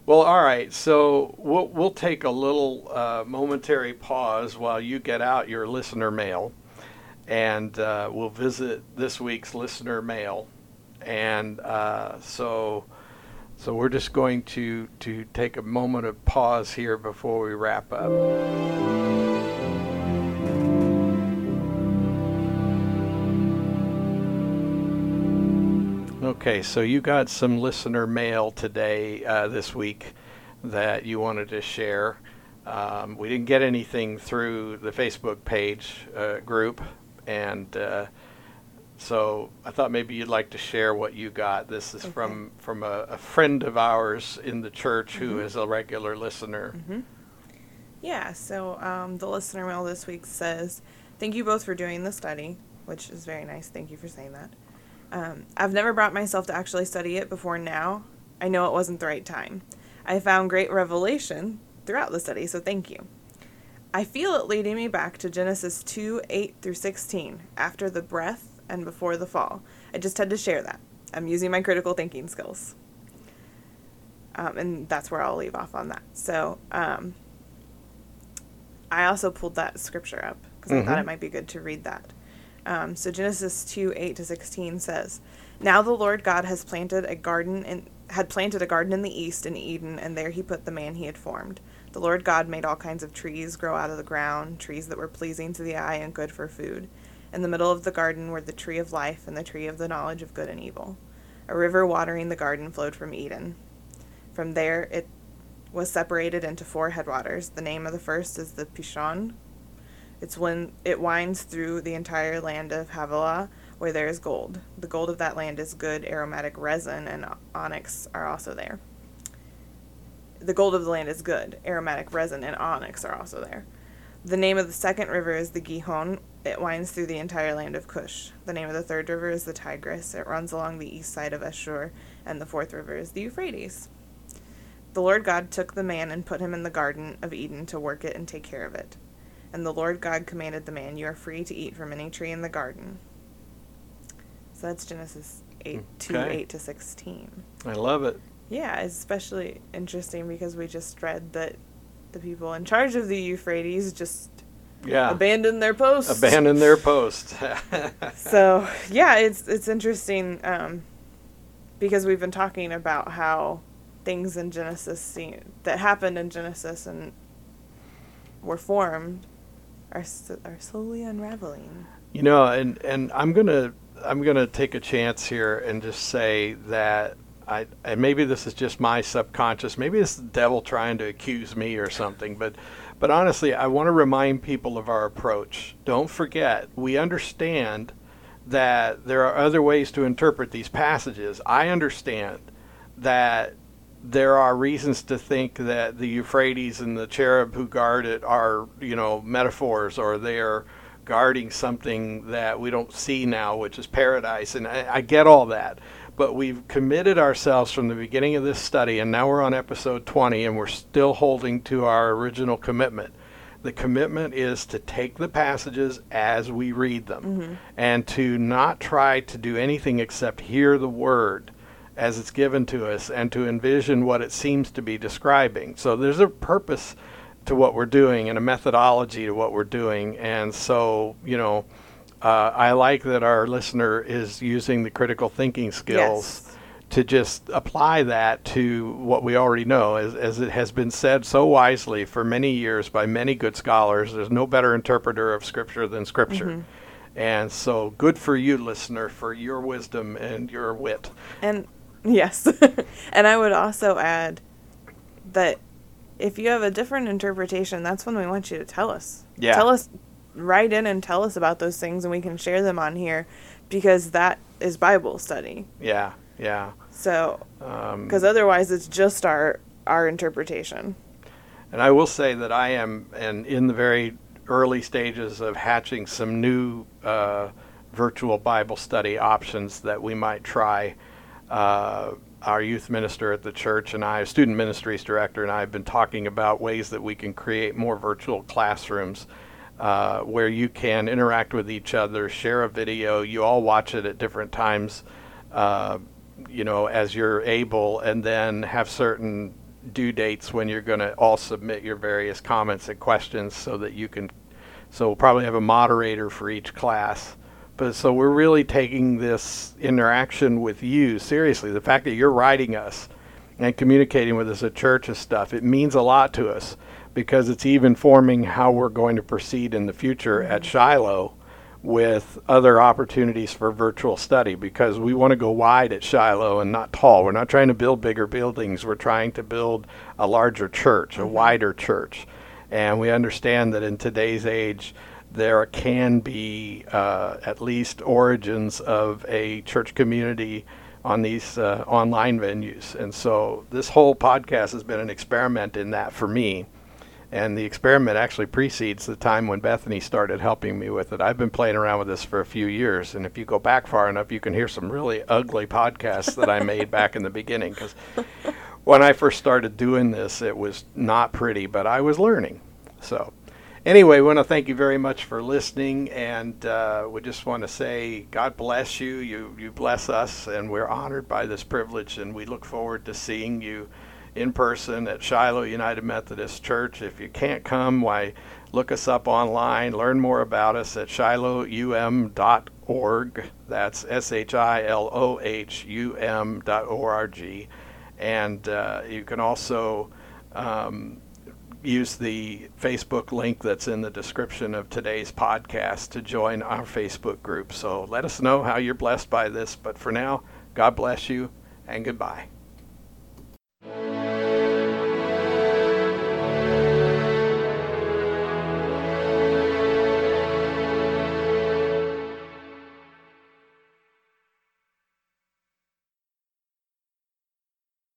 Well, all right. So we'll we'll take a little uh, momentary pause while you get out your listener mail, and uh, we'll visit this week's listener mail. And uh, so, so we're just going to to take a moment of pause here before we wrap up. Okay, so you got some listener mail today, uh, this week, that you wanted to share. Um, we didn't get anything through the Facebook page uh, group, and uh, so I thought maybe you'd like to share what you got. This is from from a, a friend of ours in the church who is a regular listener. Yeah, so um, the listener mail this week says, Thank you both for doing the study, which is very nice. Thank you for saying that. Um, I've never brought myself to actually study it before now. I know it wasn't the right time. I found great revelation throughout the study, so thank you. I feel it leading me back to Genesis 2 8 through 16, after the breath and before the fall. I just had to share that. I'm using my critical thinking skills. Um, and that's where I'll leave off on that. So, um, I also pulled that scripture up because I thought it might be good to read that. Um, so Genesis two eight to sixteen says, "Now the Lord God has planted a garden in had planted a garden in the east in Eden, and there He put the man He had formed. The Lord God made all kinds of trees grow out of the ground, trees that were pleasing to the eye and good for food. In the middle of the garden were the tree of life and the tree of the knowledge of good and evil. A river watering the garden flowed from Eden. From there it was separated into four headwaters. The name of the first is the Pishon. It's when it winds through the entire land of Havilah, where there is gold. The gold of that land is good aromatic resin, and onyx are also there. The gold of the land is good aromatic resin, and onyx are also there. The name of the second river is the Gihon. It winds through the entire land of Cush. The name of the third river is the Tigris. It runs along the east side of Ashur, and the fourth river is the Euphrates. The Lord God took the man and put him in the garden of Eden to work it and take care of it. And the Lord God commanded the man, You are free to eat from any tree in the garden. So that's Genesis 8, 2, 8 to 16. I love it. Yeah, it's especially interesting because we just read that the people in charge of the Euphrates just Yeah, abandon their posts. abandon their post. *laughs* So yeah, it's it's interesting um, because we've been talking about how things in Genesis seem, that happened in Genesis and were formed are are slowly unraveling. You know, and and I'm gonna I'm gonna take a chance here and just say that I and maybe this is just my subconscious, maybe it's the devil trying to accuse me or something, but but honestly, I want to remind people of our approach. Don't forget, we understand that there are other ways to interpret these passages. I understand that there are reasons to think that the Euphrates and the cherub who guard it are, you know, metaphors or they're guarding something that we don't see now, which is paradise. And I, I get all that. But we've committed ourselves from the beginning of this study, and now we're on episode 20, and we're still holding to our original commitment. The commitment is to take the passages as we read them mm-hmm. and to not try to do anything except hear the word as it's given to us and to envision what it seems to be describing. So there's a purpose to what we're doing and a methodology to what we're doing. And so, you know, uh, I like that our listener is using the critical thinking skills Yes. to just apply that to what we already know. As, as it has been said so wisely for many years by many good scholars, there's no better interpreter of Scripture than Scripture. And so, good for you, listener, for your wisdom and your wit. And yes. *laughs* and I would also add that if you have a different interpretation, that's when we want you to tell us. Yeah. Tell us, write in and tell us about those things, and we can share them on here because that is Bible study. Yeah, yeah. So, Um, because otherwise it's just our our interpretation. And I will say that I am and in the very early stages of hatching some new uh, virtual Bible study options that we might try. Uh, our youth minister at the church and I, student ministries director, and I have been talking about ways that we can create more virtual classrooms uh, where you can interact with each other, share a video, you all watch it at different times. Uh, you know, as you're able, and then have certain due dates when you're going to all submit your various comments and questions so that you can. So we'll probably have a moderator for each class. But so we're really taking this interaction with you seriously. The fact that you're writing us and communicating with us at church and stuff, it means a lot to us because it's even forming how we're going to proceed in the future at Shiloh with other opportunities for virtual study because we want to go wide at Shiloh and not tall. We're not trying to build bigger buildings. We're trying to build a larger church, a wider church. And we understand that in today's age, there can be uh, at least origins of a church community on these uh, online venues. And so this whole podcast has been an experiment in that for me. And the experiment actually precedes the time when Bethany started helping me with it. I've been playing around with this for a few years, and if you go back far enough, you can hear some really ugly podcasts that I made back in the beginning. Because when I first started doing this, it was not pretty, but I was learning. So, anyway, we want to thank you very much for listening, and uh, we just want to say God bless you. You you bless us, and we're honored by this privilege, and we look forward to seeing you in person at Shiloh United Methodist Church. If you can't come, why look us up online, learn more about us at shilohum.org. That's S H I L O H U M dot O R G. And uh, you can also um, use the Facebook link that's in the description of today's podcast to join our Facebook group. So let us know how you're blessed by this. But for now, God bless you and goodbye. Thank you.